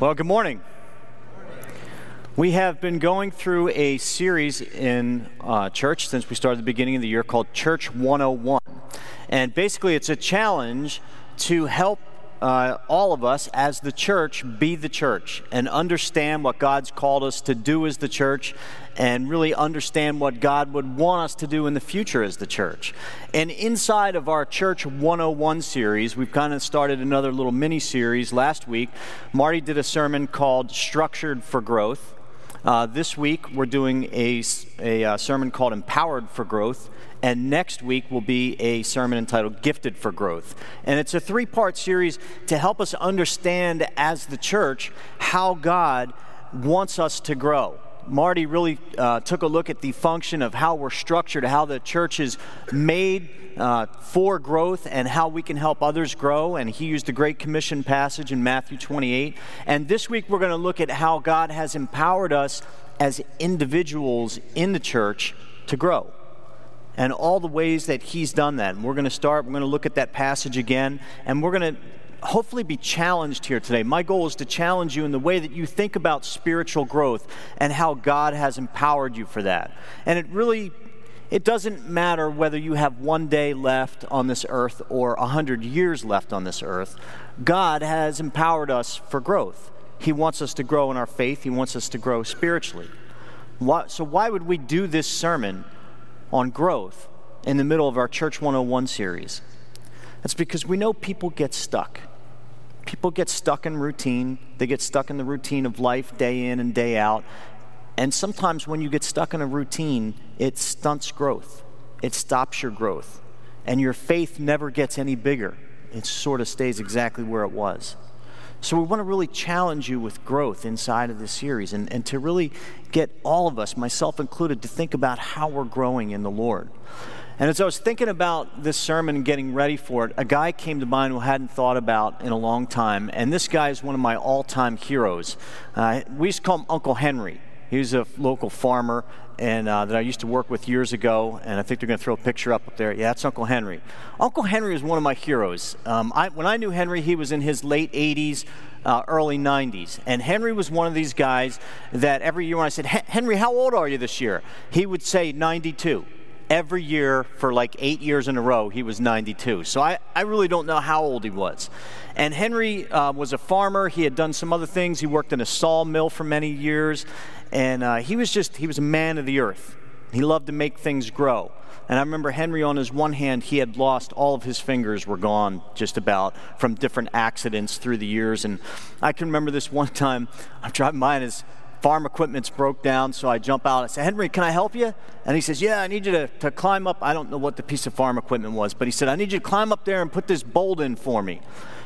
Well, good morning. We have been going through a series in uh, church since we started the beginning of the year called Church 101. And basically, it's a challenge to help uh, all of us as the church be the church and understand what God's called us to do as the church and really understand what God would want us to do in the future as the church. And inside of our Church 101 series, we've kind of started another little mini series last week. Marty did a sermon called Structured for Growth. Uh, this week, we're doing a, a, a uh, sermon called Empowered for Growth. And next week will be a sermon entitled Gifted for Growth. And it's a three part series to help us understand as the church how God wants us to grow. Marty really uh, took a look at the function of how we're structured, how the church is made uh, for growth, and how we can help others grow. And he used the great commission passage in Matthew 28. And this week we're going to look at how God has empowered us as individuals in the church to grow and all the ways that he's done that. And we're going to start, we're going to look at that passage again, and we're going to hopefully be challenged here today. My goal is to challenge you in the way that you think about spiritual growth and how God has empowered you for that. And it really it doesn't matter whether you have one day left on this earth or a hundred years left on this earth. God has empowered us for growth. He wants us to grow in our faith. He wants us to grow spiritually. so why would we do this sermon on growth in the middle of our Church 101 series. That's because we know people get stuck. People get stuck in routine, they get stuck in the routine of life day in and day out. And sometimes when you get stuck in a routine, it stunts growth, it stops your growth, and your faith never gets any bigger. It sort of stays exactly where it was. So, we want to really challenge you with growth inside of this series and, and to really get all of us, myself included, to think about how we're growing in the Lord. And as I was thinking about this sermon and getting ready for it, a guy came to mind who I hadn't thought about in a long time. And this guy is one of my all time heroes. Uh, we used to call him Uncle Henry. He was a local farmer and uh, that I used to work with years ago, and I think they're going to throw a picture up, up there. Yeah, that's Uncle Henry. Uncle Henry is one of my heroes. Um, I, when I knew Henry, he was in his late 80s, uh, early 90s, and Henry was one of these guys that every year when I said, Henry, how old are you this year? He would say 92 every year for like eight years in a row, he was 92. So I, I really don't know how old he was. And Henry uh, was a farmer. He had done some other things. He worked in a sawmill for many years. And uh, he was just, he was a man of the earth. He loved to make things grow. And I remember Henry, on his one hand, he had lost all of his fingers, were gone just about from different accidents through the years. And I can remember this one time, I'm driving by and his farm equipment's broke down, so I jump out. I say, Henry, can I help you? And he says, Yeah, I need you to, to climb up. I don't know what the piece of farm equipment was, but he said, I need you to climb up there and put this bolt in for me.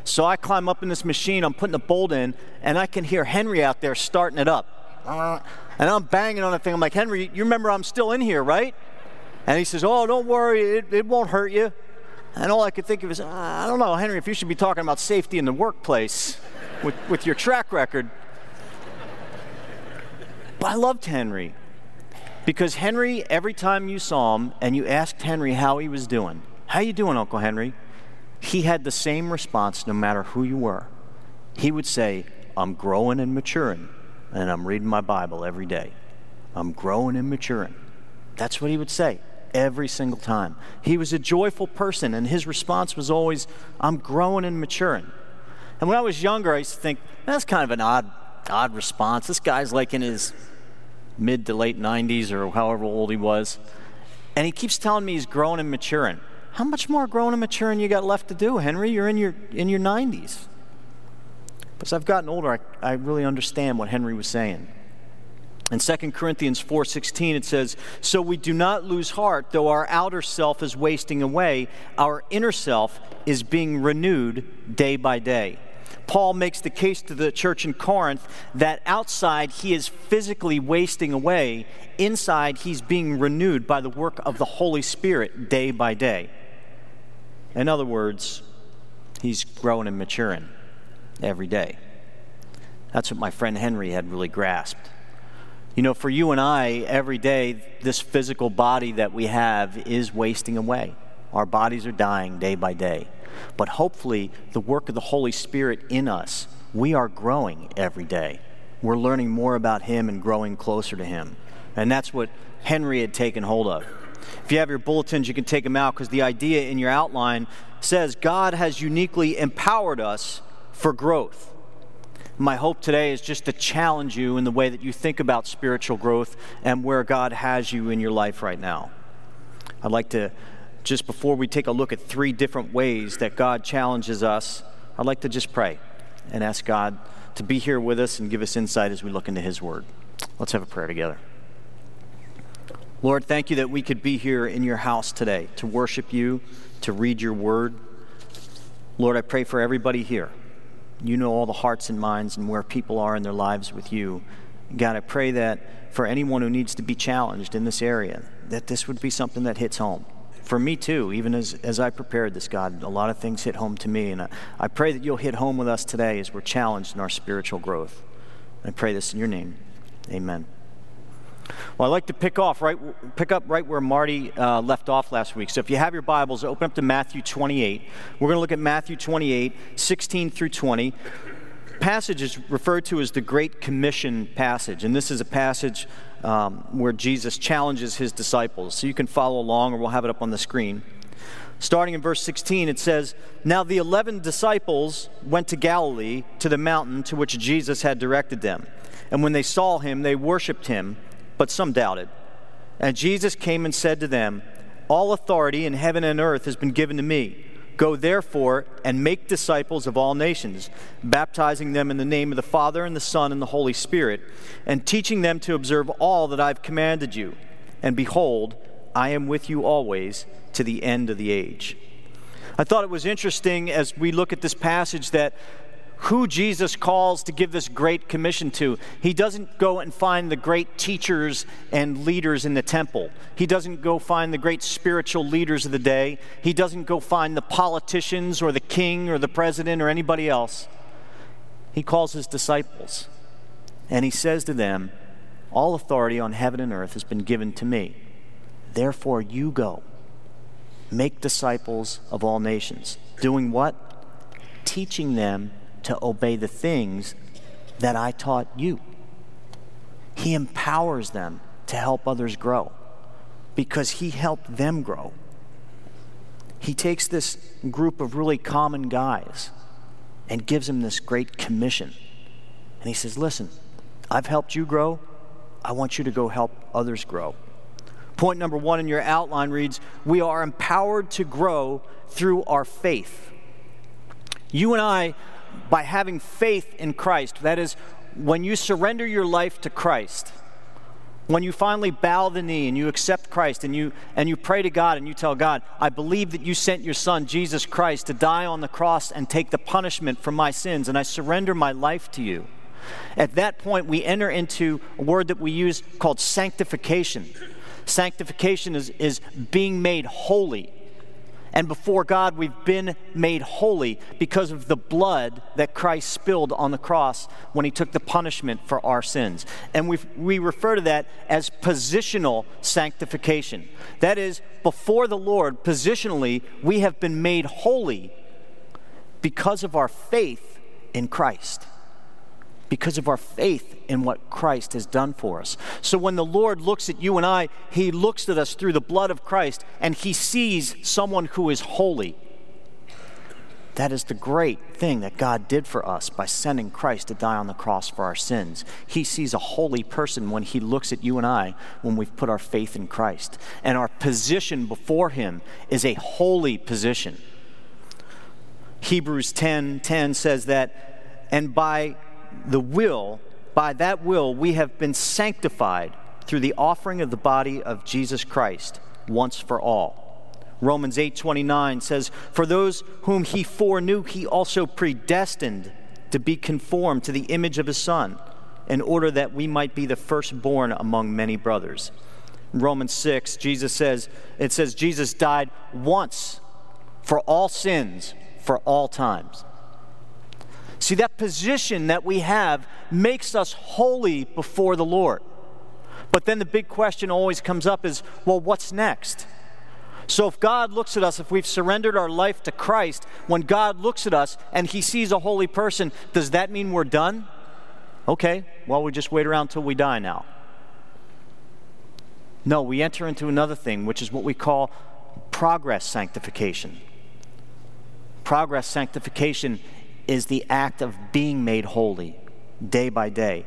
So I climb up in this machine, I'm putting the bolt in, and I can hear Henry out there starting it up. And I'm banging on the thing. I'm like, Henry, you remember I'm still in here, right? And he says, Oh, don't worry, it, it won't hurt you. And all I could think of is, ah, I don't know, Henry, if you should be talking about safety in the workplace with, with your track record. But I loved Henry because Henry, every time you saw him and you asked Henry how he was doing, how you doing, Uncle Henry? He had the same response no matter who you were. He would say, I'm growing and maturing and I'm reading my Bible every day. I'm growing and maturing. That's what he would say every single time. He was a joyful person, and his response was always, I'm growing and maturing. And when I was younger, I used to think, that's kind of an odd, odd response. This guy's like in his mid to late 90s or however old he was. And he keeps telling me he's growing and maturing. How much more growing and maturing you got left to do, Henry? You're in your, in your 90s. But As I've gotten older, I, I really understand what Henry was saying. In 2 Corinthians 4:16 it says, "So we do not lose heart though our outer self is wasting away, our inner self is being renewed day by day." Paul makes the case to the church in Corinth that outside he is physically wasting away, inside he's being renewed by the work of the Holy Spirit day by day. In other words, he's growing and maturing every day. That's what my friend Henry had really grasped. You know, for you and I, every day, this physical body that we have is wasting away. Our bodies are dying day by day. But hopefully, the work of the Holy Spirit in us we are growing every day. We're learning more about Him and growing closer to Him. And that's what Henry had taken hold of. If you have your bulletins, you can take them out because the idea in your outline says God has uniquely empowered us for growth. My hope today is just to challenge you in the way that you think about spiritual growth and where God has you in your life right now. I'd like to, just before we take a look at three different ways that God challenges us, I'd like to just pray and ask God to be here with us and give us insight as we look into His Word. Let's have a prayer together. Lord, thank you that we could be here in your house today to worship you, to read your Word. Lord, I pray for everybody here. You know all the hearts and minds and where people are in their lives with you. God, I pray that for anyone who needs to be challenged in this area, that this would be something that hits home. For me too, even as, as I prepared this, God, a lot of things hit home to me. And I, I pray that you'll hit home with us today as we're challenged in our spiritual growth. I pray this in your name. Amen. Well, I'd like to pick off right, pick up right where Marty uh, left off last week. So, if you have your Bibles, open up to Matthew 28. We're going to look at Matthew 28, 16 through 20 passage is referred to as the Great Commission passage, and this is a passage um, where Jesus challenges his disciples. So you can follow along, or we'll have it up on the screen. Starting in verse 16, it says, Now the eleven disciples went to Galilee, to the mountain to which Jesus had directed them. And when they saw him, they worshipped him, but some doubted. And Jesus came and said to them, All authority in heaven and earth has been given to me. Go therefore and make disciples of all nations, baptizing them in the name of the Father and the Son and the Holy Spirit, and teaching them to observe all that I've commanded you. And behold, I am with you always to the end of the age. I thought it was interesting as we look at this passage that who Jesus calls to give this great commission to. He doesn't go and find the great teachers and leaders in the temple. He doesn't go find the great spiritual leaders of the day. He doesn't go find the politicians or the king or the president or anybody else. He calls his disciples and he says to them, All authority on heaven and earth has been given to me. Therefore, you go. Make disciples of all nations. Doing what? Teaching them to obey the things that I taught you. He empowers them to help others grow because He helped them grow. He takes this group of really common guys and gives them this great commission. And He says, Listen, I've helped you grow. I want you to go help others grow. Point number one in your outline reads We are empowered to grow through our faith. You and I by having faith in Christ. That is, when you surrender your life to Christ, when you finally bow the knee and you accept Christ and you, and you pray to God and you tell God, I believe that you sent your Son, Jesus Christ, to die on the cross and take the punishment for my sins, and I surrender my life to you. At that point, we enter into a word that we use called sanctification. Sanctification is, is being made holy and before God, we've been made holy because of the blood that Christ spilled on the cross when he took the punishment for our sins. And we we refer to that as positional sanctification. That is, before the Lord, positionally, we have been made holy because of our faith in Christ because of our faith in what Christ has done for us. So when the Lord looks at you and I, He looks at us through the blood of Christ and He sees someone who is holy. That is the great thing that God did for us by sending Christ to die on the cross for our sins. He sees a holy person when He looks at you and I when we've put our faith in Christ. And our position before Him is a holy position. Hebrews 10 10 says that, and by the will, by that will, we have been sanctified through the offering of the body of Jesus Christ once for all. Romans 8:29 says, "For those whom he foreknew, he also predestined to be conformed to the image of his son, in order that we might be the firstborn among many brothers." Romans 6, Jesus says, it says Jesus died once for all sins for all times. See, that position that we have makes us holy before the Lord. But then the big question always comes up is well, what's next? So if God looks at us, if we've surrendered our life to Christ, when God looks at us and he sees a holy person, does that mean we're done? Okay, well, we just wait around till we die now. No, we enter into another thing, which is what we call progress sanctification. Progress sanctification is the act of being made holy day by day.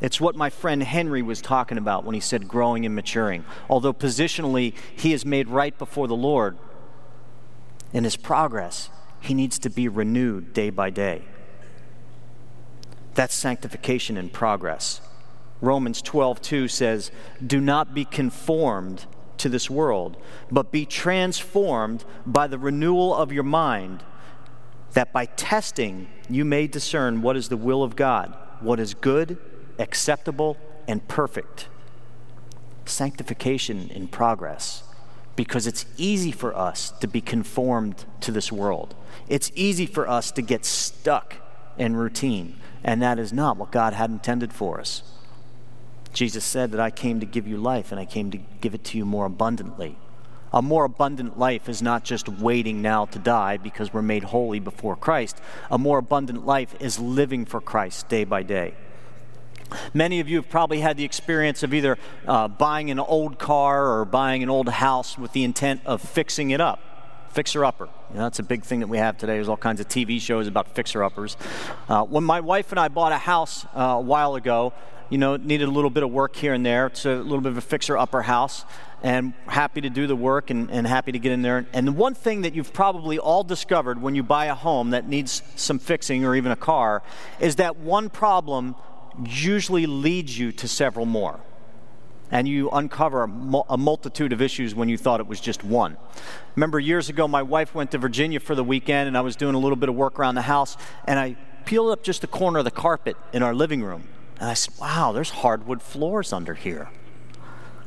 It's what my friend Henry was talking about when he said growing and maturing. Although positionally he is made right before the Lord, in his progress, he needs to be renewed day by day. That's sanctification in progress. Romans 12:2 says, "Do not be conformed to this world, but be transformed by the renewal of your mind, that by testing you may discern what is the will of God, what is good, acceptable, and perfect. Sanctification in progress, because it's easy for us to be conformed to this world. It's easy for us to get stuck in routine, and that is not what God had intended for us. Jesus said that I came to give you life and I came to give it to you more abundantly. A more abundant life is not just waiting now to die because we're made holy before Christ. A more abundant life is living for Christ day by day. Many of you have probably had the experience of either uh, buying an old car or buying an old house with the intent of fixing it up. Fixer upper. You know, that's a big thing that we have today. There's all kinds of TV shows about fixer uppers. Uh, when my wife and I bought a house uh, a while ago, you know, needed a little bit of work here and there. It's a little bit of a fixer upper house, and happy to do the work and, and happy to get in there. And the one thing that you've probably all discovered when you buy a home that needs some fixing or even a car is that one problem usually leads you to several more. And you uncover a multitude of issues when you thought it was just one. Remember, years ago, my wife went to Virginia for the weekend, and I was doing a little bit of work around the house, and I peeled up just the corner of the carpet in our living room. And I said, Wow, there's hardwood floors under here.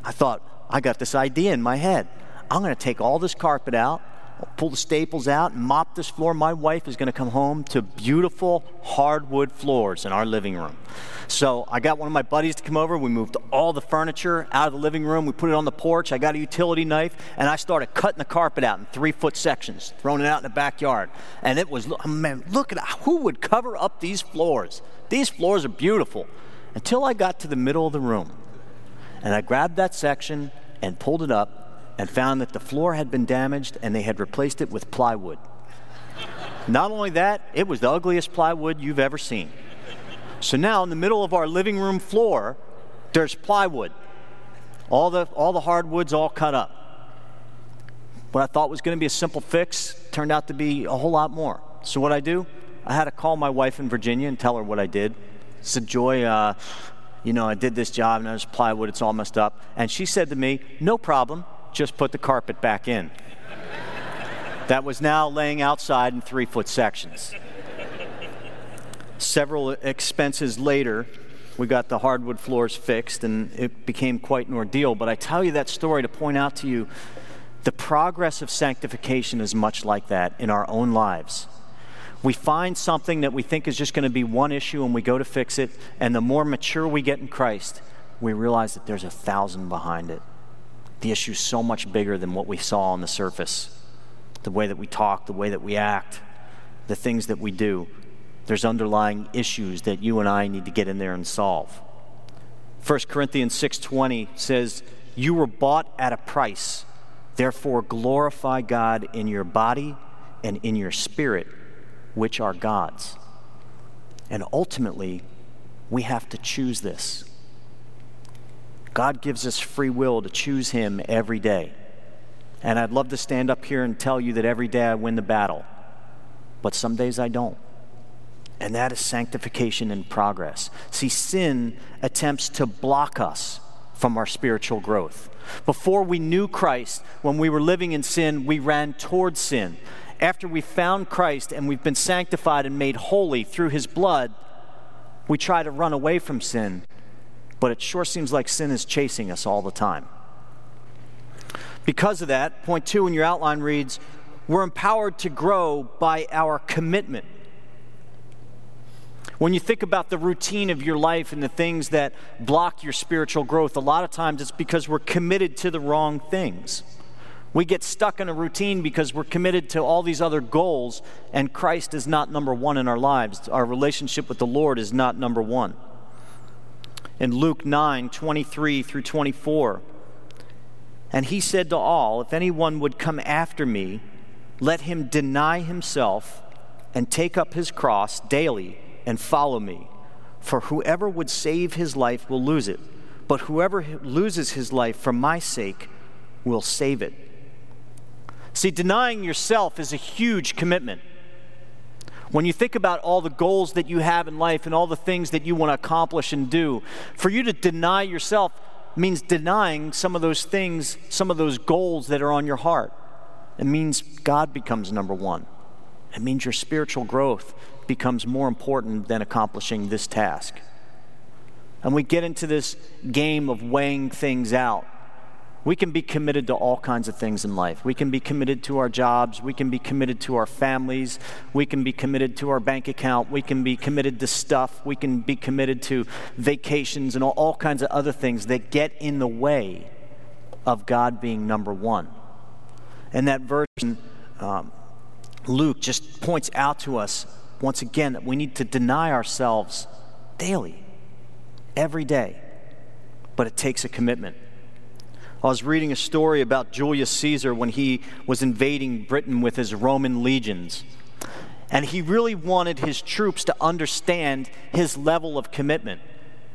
I thought, I got this idea in my head. I'm going to take all this carpet out, Pull the staples out and mop this floor. My wife is going to come home to beautiful hardwood floors in our living room. So I got one of my buddies to come over. We moved all the furniture out of the living room. We put it on the porch. I got a utility knife and I started cutting the carpet out in three foot sections, throwing it out in the backyard. And it was, man, look at who would cover up these floors. These floors are beautiful. Until I got to the middle of the room. And I grabbed that section and pulled it up and found that the floor had been damaged and they had replaced it with plywood. Not only that, it was the ugliest plywood you've ever seen. So now, in the middle of our living room floor, there's plywood. All the, all the hardwood's all cut up. What I thought was going to be a simple fix turned out to be a whole lot more. So, what I do, I had to call my wife in Virginia and tell her what I did. I said, Joy, uh, you know, I did this job and there's plywood, it's all messed up. And she said to me, No problem just put the carpet back in. that was now laying outside in three foot sections. Several expenses later, we got the hardwood floors fixed and it became quite an ordeal. But I tell you that story to point out to you the progress of sanctification is much like that in our own lives. We find something that we think is just going to be one issue and we go to fix it. And the more mature we get in Christ, we realize that there's a thousand behind it the issue is so much bigger than what we saw on the surface. The way that we talk, the way that we act, the things that we do. There's underlying issues that you and I need to get in there and solve. 1 Corinthians 6:20 says, "You were bought at a price. Therefore glorify God in your body and in your spirit, which are God's." And ultimately, we have to choose this. God gives us free will to choose Him every day. And I'd love to stand up here and tell you that every day I win the battle, but some days I don't. And that is sanctification in progress. See, sin attempts to block us from our spiritual growth. Before we knew Christ, when we were living in sin, we ran towards sin. After we found Christ and we've been sanctified and made holy through his blood, we try to run away from sin but it sure seems like sin is chasing us all the time. Because of that, point two in your outline reads We're empowered to grow by our commitment. When you think about the routine of your life and the things that block your spiritual growth, a lot of times it's because we're committed to the wrong things. We get stuck in a routine because we're committed to all these other goals, and Christ is not number one in our lives. Our relationship with the Lord is not number one. In Luke 9 23 through 24, and he said to all, If anyone would come after me, let him deny himself and take up his cross daily and follow me. For whoever would save his life will lose it, but whoever loses his life for my sake will save it. See, denying yourself is a huge commitment. When you think about all the goals that you have in life and all the things that you want to accomplish and do, for you to deny yourself means denying some of those things, some of those goals that are on your heart. It means God becomes number one. It means your spiritual growth becomes more important than accomplishing this task. And we get into this game of weighing things out. We can be committed to all kinds of things in life. We can be committed to our jobs. We can be committed to our families. We can be committed to our bank account. We can be committed to stuff. We can be committed to vacations and all, all kinds of other things that get in the way of God being number one. And that verse, um, Luke just points out to us once again that we need to deny ourselves daily, every day. But it takes a commitment. I was reading a story about Julius Caesar when he was invading Britain with his Roman legions. And he really wanted his troops to understand his level of commitment,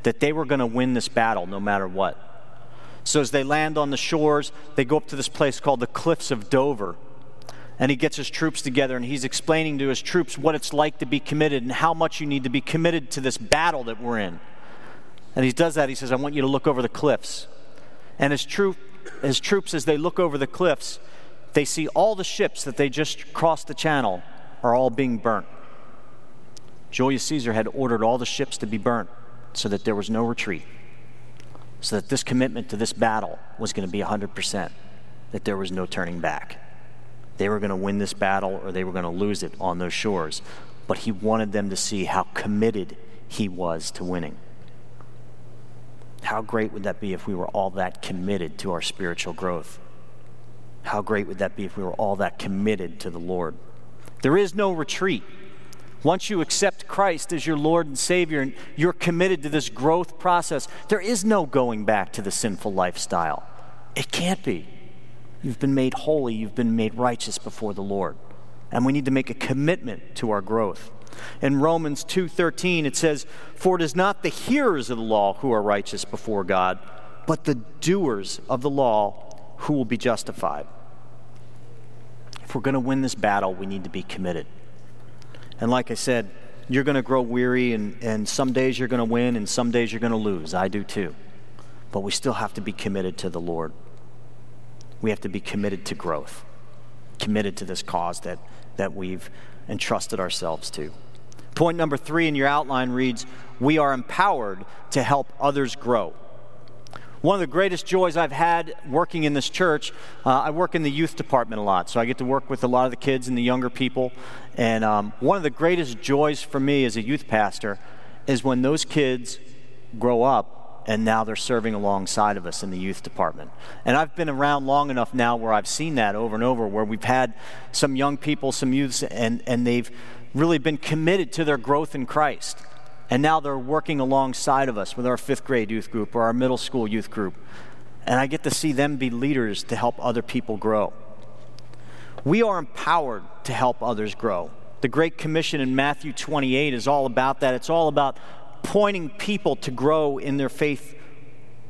that they were going to win this battle no matter what. So as they land on the shores, they go up to this place called the Cliffs of Dover. And he gets his troops together and he's explaining to his troops what it's like to be committed and how much you need to be committed to this battle that we're in. And he does that. He says, I want you to look over the cliffs. And his, troop, his troops, as they look over the cliffs, they see all the ships that they just crossed the channel are all being burnt. Julius Caesar had ordered all the ships to be burnt so that there was no retreat, so that this commitment to this battle was going to be 100%, that there was no turning back. They were going to win this battle or they were going to lose it on those shores. But he wanted them to see how committed he was to winning. How great would that be if we were all that committed to our spiritual growth? How great would that be if we were all that committed to the Lord? There is no retreat. Once you accept Christ as your Lord and Savior and you're committed to this growth process, there is no going back to the sinful lifestyle. It can't be. You've been made holy, you've been made righteous before the Lord. And we need to make a commitment to our growth. In Romans 2:13 it says, "For it is not the hearers of the law who are righteous before God, but the doers of the law who will be justified." If we're going to win this battle, we need to be committed. And like I said, you're going to grow weary, and, and some days you're going to win, and some days you're going to lose. I do too. But we still have to be committed to the Lord. We have to be committed to growth, committed to this cause that, that we've entrusted ourselves to. Point number three in your outline reads We are empowered to help others grow. One of the greatest joys I've had working in this church, uh, I work in the youth department a lot, so I get to work with a lot of the kids and the younger people. And um, one of the greatest joys for me as a youth pastor is when those kids grow up and now they're serving alongside of us in the youth department. And I've been around long enough now where I've seen that over and over, where we've had some young people, some youths, and, and they've really been committed to their growth in Christ. And now they're working alongside of us with our fifth grade youth group or our middle school youth group. And I get to see them be leaders to help other people grow. We are empowered to help others grow. The Great Commission in Matthew 28 is all about that. It's all about pointing people to grow in their faith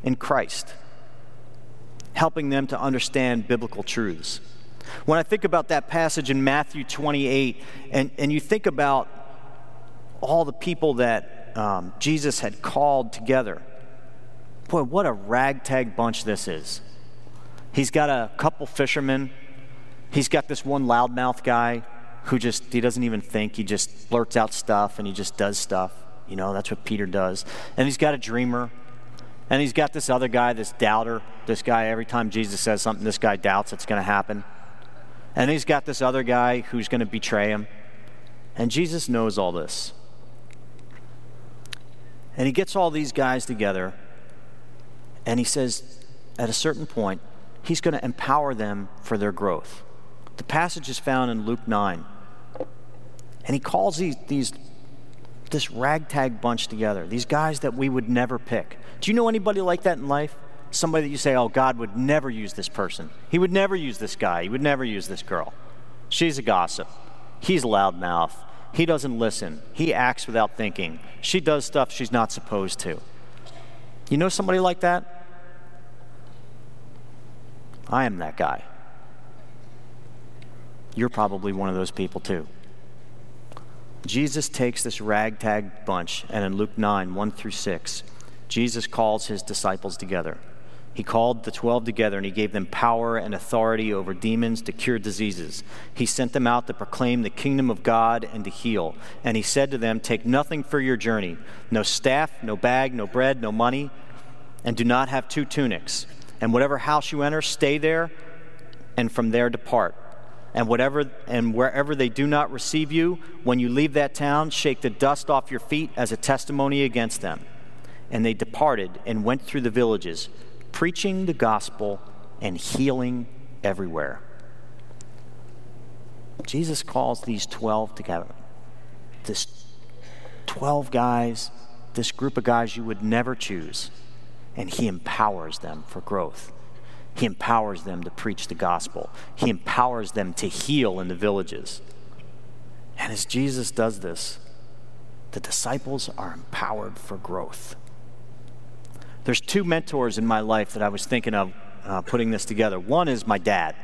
in Christ, helping them to understand biblical truths. When I think about that passage in Matthew 28, and, and you think about all the people that um, Jesus had called together, boy, what a ragtag bunch this is. He's got a couple fishermen, he's got this one loudmouth guy who just, he doesn't even think, he just blurts out stuff and he just does stuff. You know, that's what Peter does. And he's got a dreamer. And he's got this other guy, this doubter. This guy, every time Jesus says something, this guy doubts it's going to happen. And he's got this other guy who's going to betray him. And Jesus knows all this. And he gets all these guys together. And he says, at a certain point, He's going to empower them for their growth. The passage is found in Luke 9. And he calls these, these this ragtag bunch together, these guys that we would never pick. Do you know anybody like that in life? Somebody that you say, oh, God would never use this person. He would never use this guy. He would never use this girl. She's a gossip. He's loudmouth. He doesn't listen. He acts without thinking. She does stuff she's not supposed to. You know somebody like that? I am that guy. You're probably one of those people too. Jesus takes this ragtag bunch, and in Luke 9, 1 through 6, Jesus calls his disciples together. He called the 12 together and he gave them power and authority over demons to cure diseases. He sent them out to proclaim the kingdom of God and to heal. And he said to them, Take nothing for your journey no staff, no bag, no bread, no money, and do not have two tunics. And whatever house you enter, stay there, and from there depart. And whatever and wherever they do not receive you, when you leave that town, shake the dust off your feet as a testimony against them. And they departed and went through the villages preaching the gospel and healing everywhere. Jesus calls these 12 together. This 12 guys, this group of guys you would never choose, and he empowers them for growth. He empowers them to preach the gospel. He empowers them to heal in the villages. And as Jesus does this, the disciples are empowered for growth. There's two mentors in my life that I was thinking of uh, putting this together. One is my dad.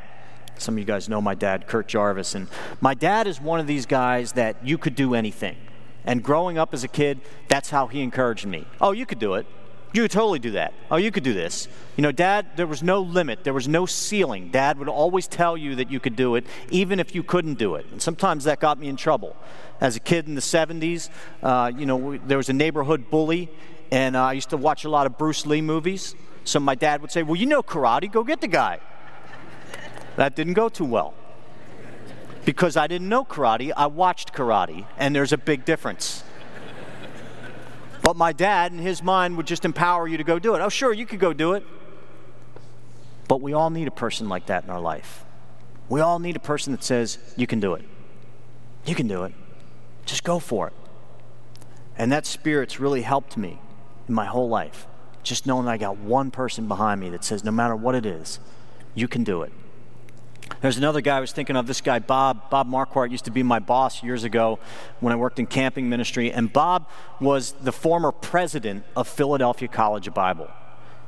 Some of you guys know my dad, Kurt Jarvis. And my dad is one of these guys that you could do anything. And growing up as a kid, that's how he encouraged me. Oh, you could do it. You totally do that. Oh, you could do this. You know, Dad, there was no limit, there was no ceiling. Dad would always tell you that you could do it, even if you couldn't do it. And sometimes that got me in trouble. As a kid in the 70s, uh, you know, there was a neighborhood bully, and uh, I used to watch a lot of Bruce Lee movies. So my dad would say, Well, you know karate, go get the guy. That didn't go too well. Because I didn't know karate, I watched karate, and there's a big difference. But my dad, in his mind, would just empower you to go do it. Oh, sure, you could go do it. But we all need a person like that in our life. We all need a person that says, You can do it. You can do it. Just go for it. And that spirit's really helped me in my whole life. Just knowing I got one person behind me that says, no matter what it is, you can do it. There's another guy I was thinking of, this guy, Bob. Bob Marquardt used to be my boss years ago when I worked in camping ministry. And Bob was the former president of Philadelphia College of Bible.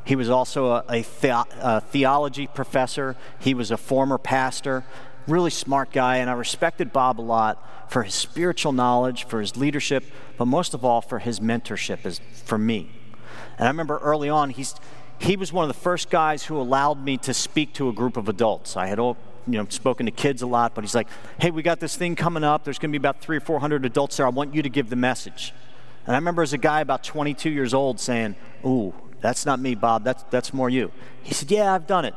He was also a, a, the, a theology professor, he was a former pastor really smart guy, and I respected Bob a lot for his spiritual knowledge, for his leadership, but most of all for his mentorship for me. And I remember early on, he's, he was one of the first guys who allowed me to speak to a group of adults. I had you know, spoken to kids a lot, but he's like, hey, we got this thing coming up. There's going to be about three or 400 adults there. I want you to give the message. And I remember as a guy about 22 years old saying, ooh, that's not me, Bob. That's, that's more you. He said, yeah, I've done it.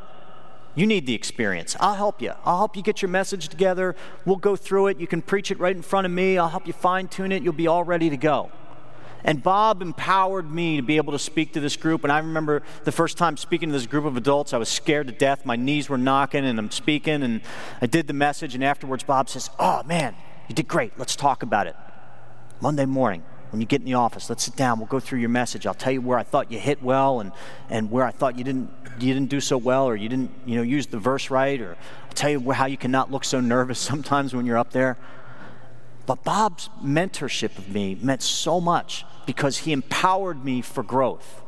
You need the experience. I'll help you. I'll help you get your message together. We'll go through it. You can preach it right in front of me. I'll help you fine tune it. You'll be all ready to go. And Bob empowered me to be able to speak to this group. And I remember the first time speaking to this group of adults, I was scared to death. My knees were knocking, and I'm speaking, and I did the message. And afterwards, Bob says, Oh, man, you did great. Let's talk about it. Monday morning, when you get in the office, let's sit down. We'll go through your message. I'll tell you where I thought you hit well and, and where I thought you didn't, you didn't do so well or you didn't you know, use the verse right. Or I'll tell you how you cannot look so nervous sometimes when you're up there. But Bob's mentorship of me meant so much because he empowered me for growth.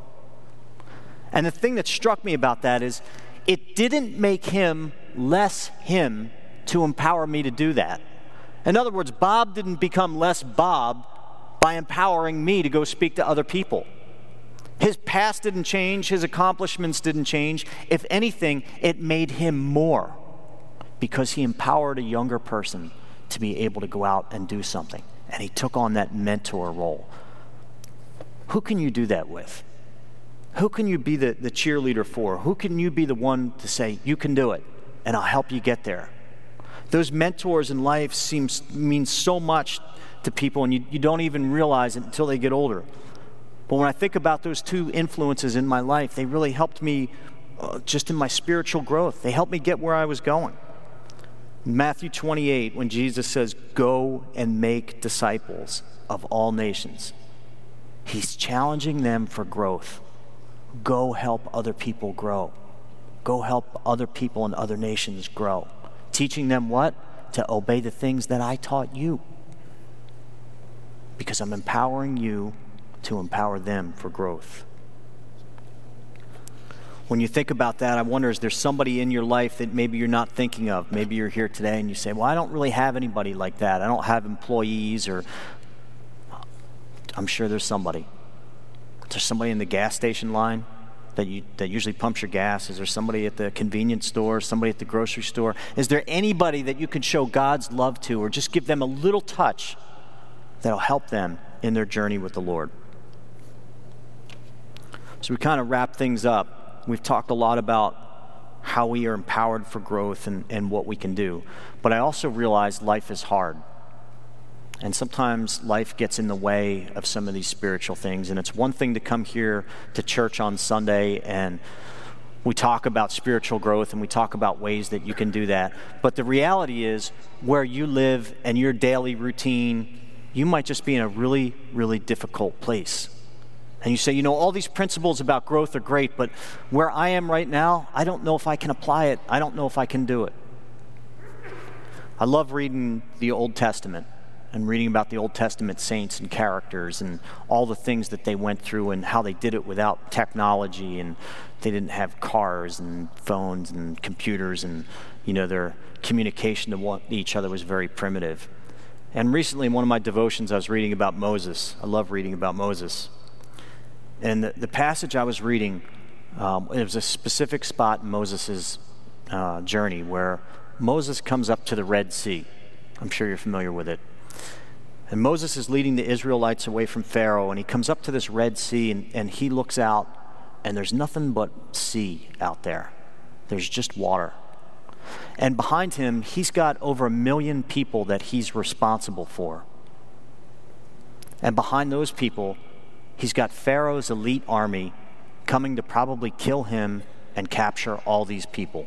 And the thing that struck me about that is it didn't make him less him to empower me to do that. In other words, Bob didn't become less Bob by empowering me to go speak to other people. His past didn't change, his accomplishments didn't change. If anything, it made him more because he empowered a younger person to be able to go out and do something. And he took on that mentor role. Who can you do that with? Who can you be the, the cheerleader for? Who can you be the one to say, You can do it, and I'll help you get there? Those mentors in life seems mean so much to people, and you, you don't even realize it until they get older. But when I think about those two influences in my life, they really helped me uh, just in my spiritual growth. They helped me get where I was going. Matthew 28, when Jesus says, Go and make disciples of all nations, he's challenging them for growth. Go help other people grow. Go help other people in other nations grow. Teaching them what? To obey the things that I taught you. Because I'm empowering you to empower them for growth. When you think about that, I wonder is there somebody in your life that maybe you're not thinking of? Maybe you're here today and you say, Well, I don't really have anybody like that. I don't have employees, or I'm sure there's somebody. There's somebody in the gas station line that, you, that usually pumps your gas? Is there somebody at the convenience store, somebody at the grocery store? Is there anybody that you can show God's love to or just give them a little touch that'll help them in their journey with the Lord? So we kind of wrap things up. We've talked a lot about how we are empowered for growth and, and what we can do. But I also realize life is hard. And sometimes life gets in the way of some of these spiritual things. And it's one thing to come here to church on Sunday and we talk about spiritual growth and we talk about ways that you can do that. But the reality is, where you live and your daily routine, you might just be in a really, really difficult place. And you say, you know, all these principles about growth are great, but where I am right now, I don't know if I can apply it. I don't know if I can do it. I love reading the Old Testament and reading about the Old Testament saints and characters and all the things that they went through and how they did it without technology and they didn't have cars and phones and computers and you know their communication to each other was very primitive. And recently, in one of my devotions, I was reading about Moses. I love reading about Moses. And the, the passage I was reading, um, it was a specific spot in Moses' uh, journey where Moses comes up to the Red Sea. I'm sure you're familiar with it. And Moses is leading the Israelites away from Pharaoh, and he comes up to this Red Sea, and, and he looks out, and there's nothing but sea out there. There's just water. And behind him, he's got over a million people that he's responsible for. And behind those people, he's got Pharaoh's elite army coming to probably kill him and capture all these people.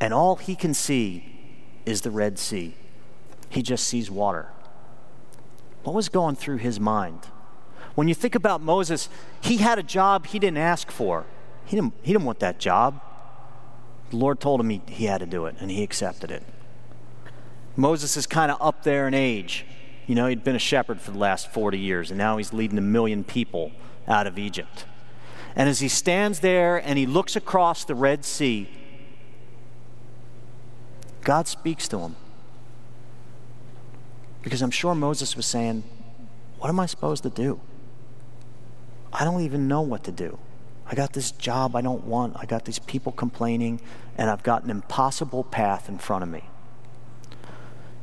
And all he can see is the Red Sea. He just sees water. What was going through his mind? When you think about Moses, he had a job he didn't ask for. He didn't, he didn't want that job. The Lord told him he, he had to do it, and he accepted it. Moses is kind of up there in age. You know, he'd been a shepherd for the last 40 years, and now he's leading a million people out of Egypt. And as he stands there and he looks across the Red Sea, God speaks to him. Because I'm sure Moses was saying, What am I supposed to do? I don't even know what to do. I got this job I don't want. I got these people complaining, and I've got an impossible path in front of me.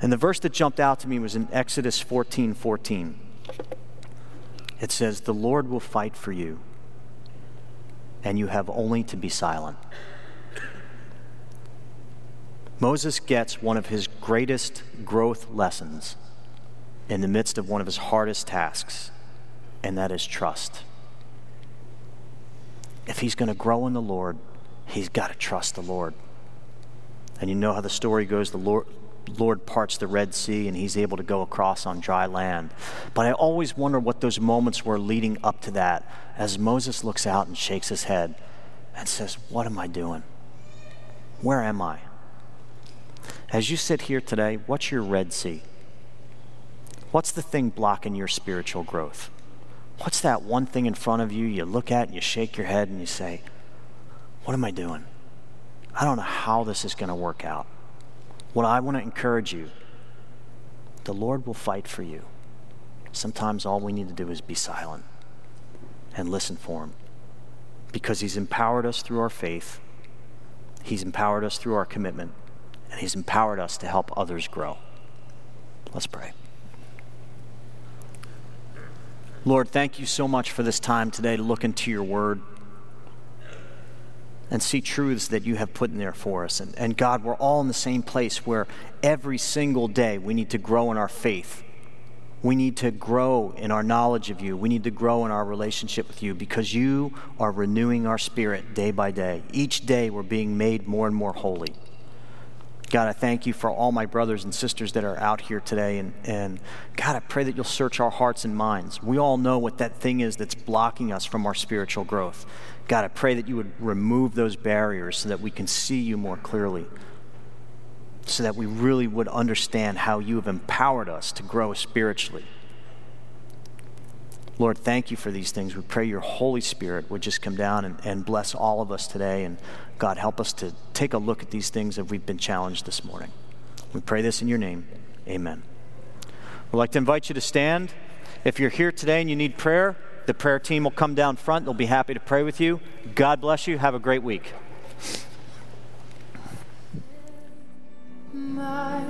And the verse that jumped out to me was in Exodus 14 14. It says, The Lord will fight for you, and you have only to be silent. Moses gets one of his greatest growth lessons in the midst of one of his hardest tasks, and that is trust. If he's going to grow in the Lord, he's got to trust the Lord. And you know how the story goes the Lord, Lord parts the Red Sea and he's able to go across on dry land. But I always wonder what those moments were leading up to that as Moses looks out and shakes his head and says, What am I doing? Where am I? As you sit here today, what's your Red Sea? What's the thing blocking your spiritual growth? What's that one thing in front of you you look at and you shake your head and you say, What am I doing? I don't know how this is going to work out. What I want to encourage you the Lord will fight for you. Sometimes all we need to do is be silent and listen for Him because He's empowered us through our faith, He's empowered us through our commitment, and He's empowered us to help others grow. Let's pray. Lord, thank you so much for this time today to look into your word and see truths that you have put in there for us. And, and God, we're all in the same place where every single day we need to grow in our faith. We need to grow in our knowledge of you. We need to grow in our relationship with you because you are renewing our spirit day by day. Each day we're being made more and more holy. God, I thank you for all my brothers and sisters that are out here today. And, and God, I pray that you'll search our hearts and minds. We all know what that thing is that's blocking us from our spiritual growth. God, I pray that you would remove those barriers so that we can see you more clearly, so that we really would understand how you have empowered us to grow spiritually. Lord, thank you for these things. We pray your Holy Spirit would just come down and, and bless all of us today. And God, help us to take a look at these things that we've been challenged this morning. We pray this in your name. Amen. We'd like to invite you to stand. If you're here today and you need prayer, the prayer team will come down front. They'll be happy to pray with you. God bless you. Have a great week. My